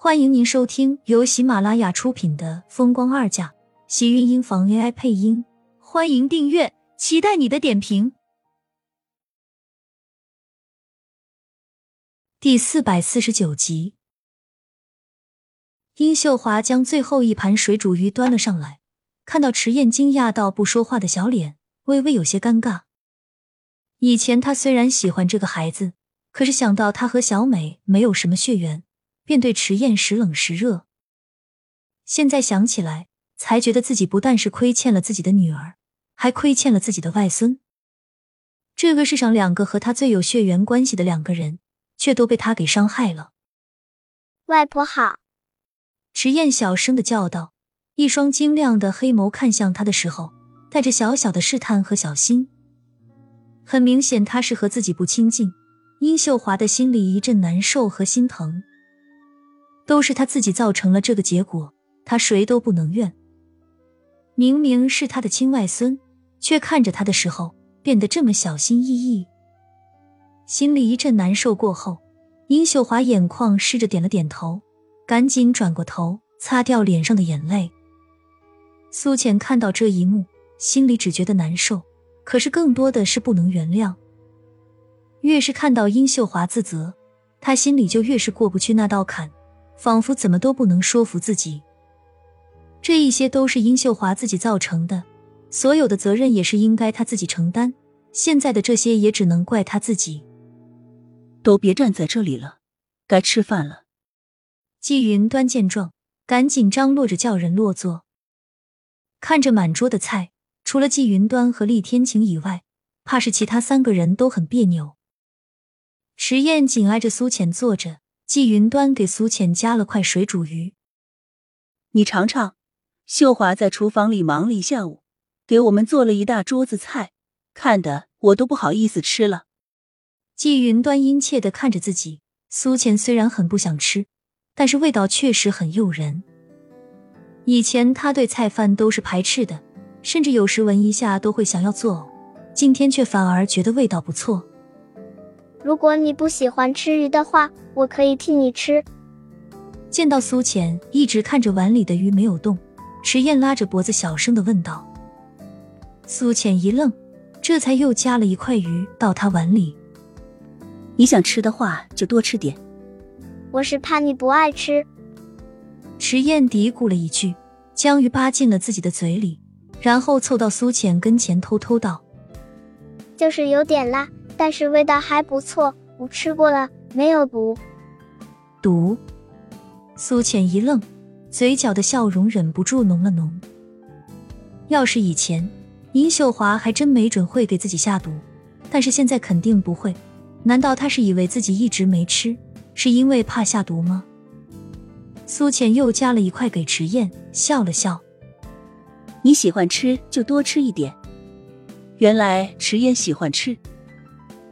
欢迎您收听由喜马拉雅出品的《风光二嫁》，喜运音房 AI 配音。欢迎订阅，期待你的点评。第四百四十九集，殷秀华将最后一盘水煮鱼端了上来，看到迟燕惊讶到不说话的小脸，微微有些尴尬。以前他虽然喜欢这个孩子，可是想到他和小美没有什么血缘。便对迟燕时冷时热。现在想起来，才觉得自己不但是亏欠了自己的女儿，还亏欠了自己的外孙。这个世上两个和他最有血缘关系的两个人，却都被他给伤害了。外婆好，迟燕小声的叫道，一双晶亮的黑眸看向他的时候，带着小小的试探和小心。很明显，他是和自己不亲近。殷秀华的心里一阵难受和心疼。都是他自己造成了这个结果，他谁都不能怨。明明是他的亲外孙，却看着他的时候变得这么小心翼翼，心里一阵难受。过后，殷秀华眼眶湿着，点了点头，赶紧转过头擦掉脸上的眼泪。苏浅看到这一幕，心里只觉得难受，可是更多的是不能原谅。越是看到殷秀华自责，他心里就越是过不去那道坎。仿佛怎么都不能说服自己，这一些都是殷秀华自己造成的，所有的责任也是应该她自己承担。现在的这些也只能怪她自己。都别站在这里了，该吃饭了。季云端见状，赶紧张罗着叫人落座。看着满桌的菜，除了季云端和厉天晴以外，怕是其他三个人都很别扭。迟燕紧挨着苏浅坐着。季云端给苏浅夹了块水煮鱼，你尝尝。秀华在厨房里忙了一下午，给我们做了一大桌子菜，看得我都不好意思吃了。季云端殷切的看着自己，苏浅虽然很不想吃，但是味道确实很诱人。以前他对菜饭都是排斥的，甚至有时闻一下都会想要作呕，今天却反而觉得味道不错。如果你不喜欢吃鱼的话，我可以替你吃。见到苏浅一直看着碗里的鱼没有动，池燕拉着脖子小声的问道。苏浅一愣，这才又夹了一块鱼到他碗里。你想吃的话就多吃点。我是怕你不爱吃。池燕嘀咕了一句，将鱼扒进了自己的嘴里，然后凑到苏浅跟前偷偷道：“就是有点辣。”但是味道还不错，我吃过了，没有毒。毒？苏浅一愣，嘴角的笑容忍不住浓了浓。要是以前，殷秀华还真没准会给自己下毒，但是现在肯定不会。难道他是以为自己一直没吃，是因为怕下毒吗？苏浅又夹了一块给迟燕，笑了笑：“你喜欢吃就多吃一点。”原来迟燕喜欢吃。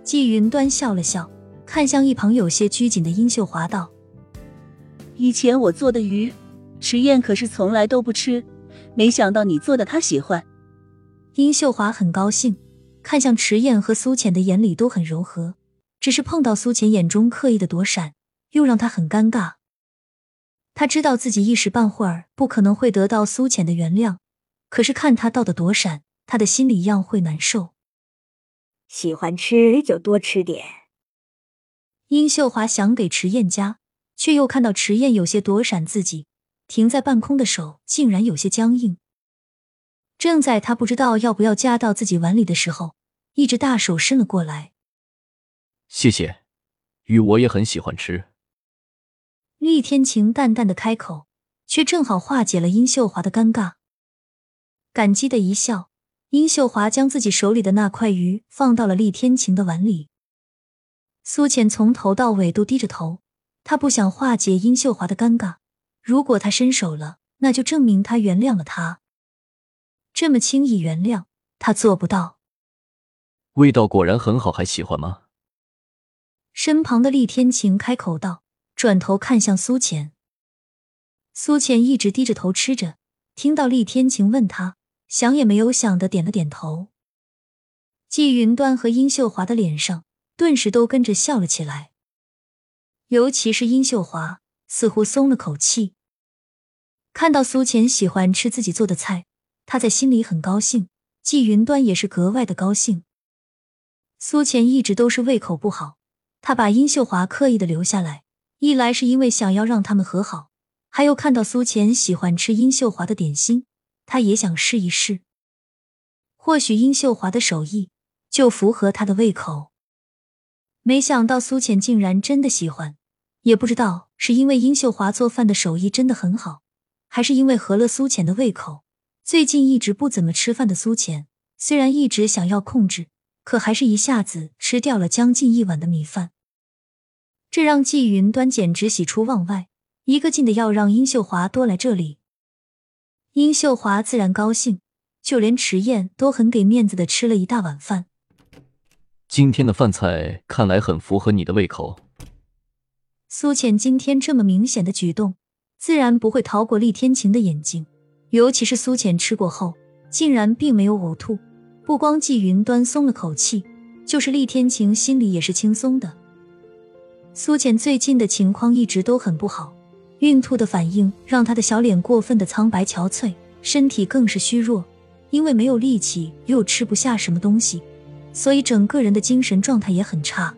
季云端笑了笑，看向一旁有些拘谨的殷秀华道：“以前我做的鱼，迟燕可是从来都不吃，没想到你做的她喜欢。”殷秀华很高兴，看向迟燕和苏浅的眼里都很柔和，只是碰到苏浅眼中刻意的躲闪，又让她很尴尬。他知道自己一时半会儿不可能会得到苏浅的原谅，可是看他道的躲闪，他的心里一样会难受。喜欢吃就多吃点。殷秀华想给迟燕夹，却又看到迟燕有些躲闪自己，停在半空的手竟然有些僵硬。正在他不知道要不要夹到自己碗里的时候，一只大手伸了过来。谢谢，鱼我也很喜欢吃。厉天晴淡淡的开口，却正好化解了殷秀华的尴尬，感激的一笑。殷秀华将自己手里的那块鱼放到了厉天晴的碗里。苏浅从头到尾都低着头，他不想化解殷秀华的尴尬。如果他伸手了，那就证明他原谅了他。这么轻易原谅，他做不到。味道果然很好，还喜欢吗？身旁的厉天晴开口道，转头看向苏浅。苏浅一直低着头吃着，听到厉天晴问他。想也没有想的点了点头，季云端和殷秀华的脸上顿时都跟着笑了起来。尤其是殷秀华，似乎松了口气。看到苏浅喜欢吃自己做的菜，他在心里很高兴。季云端也是格外的高兴。苏浅一直都是胃口不好，他把殷秀华刻意的留下来，一来是因为想要让他们和好，还有看到苏浅喜欢吃殷秀华的点心，他也想试一试。或许殷秀华的手艺就符合他的胃口。没想到苏浅竟然真的喜欢，也不知道是因为殷秀华做饭的手艺真的很好，还是因为合了苏浅的胃口。最近一直不怎么吃饭的苏浅，虽然一直想要控制，可还是一下子吃掉了将近一碗的米饭。这让季云端简直喜出望外，一个劲的要让殷秀华多来这里。殷秀华自然高兴，就连迟燕都很给面子的吃了一大碗饭。今天的饭菜看来很符合你的胃口。苏浅今天这么明显的举动，自然不会逃过厉天晴的眼睛。尤其是苏浅吃过后，竟然并没有呕吐，不光季云端松了口气，就是厉天晴心里也是轻松的。苏浅最近的情况一直都很不好，孕吐的反应让她的小脸过分的苍白憔悴，身体更是虚弱，因为没有力气又吃不下什么东西，所以整个人的精神状态也很差。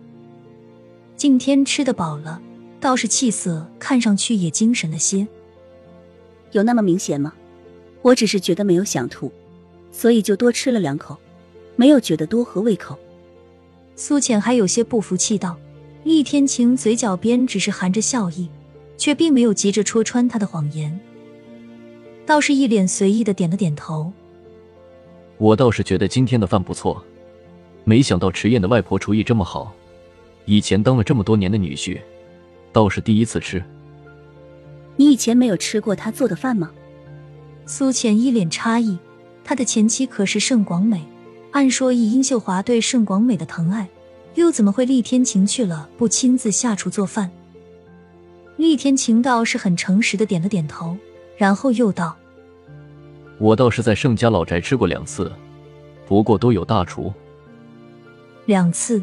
今天吃得饱了，倒是气色看上去也精神了些。有那么明显吗？我只是觉得没有想吐，所以就多吃了两口，没有觉得多合胃口。苏浅还有些不服气道：“厉天晴嘴角边只是含着笑意，却并没有急着戳穿他的谎言，倒是一脸随意的点了点头。我倒是觉得今天的饭不错，没想到迟燕的外婆厨艺这么好，以前当了这么多年的女婿，倒是第一次吃。你以前没有吃过她做的饭吗？”苏浅一脸诧异，他的前妻可是盛广美，按说以殷秀华对盛广美的疼爱，又怎么会厉天晴去了不亲自下厨做饭？厉天晴倒是很诚实的点了点头，然后又道：“我倒是在盛家老宅吃过两次，不过都有大厨。”两次。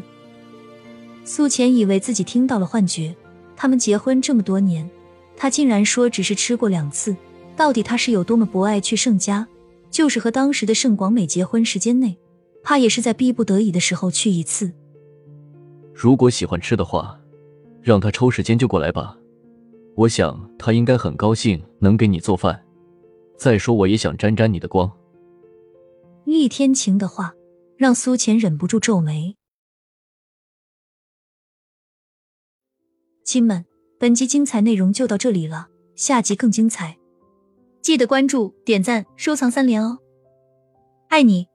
苏浅以为自己听到了幻觉，他们结婚这么多年，他竟然说只是吃过两次。到底他是有多么不爱去盛家？就是和当时的盛广美结婚时间内，怕也是在逼不得已的时候去一次。如果喜欢吃的话，让他抽时间就过来吧。我想他应该很高兴能给你做饭。再说我也想沾沾你的光。厉天晴的话让苏浅忍不住皱眉。亲们，本集精彩内容就到这里了，下集更精彩。记得关注、点赞、收藏三连哦，爱你！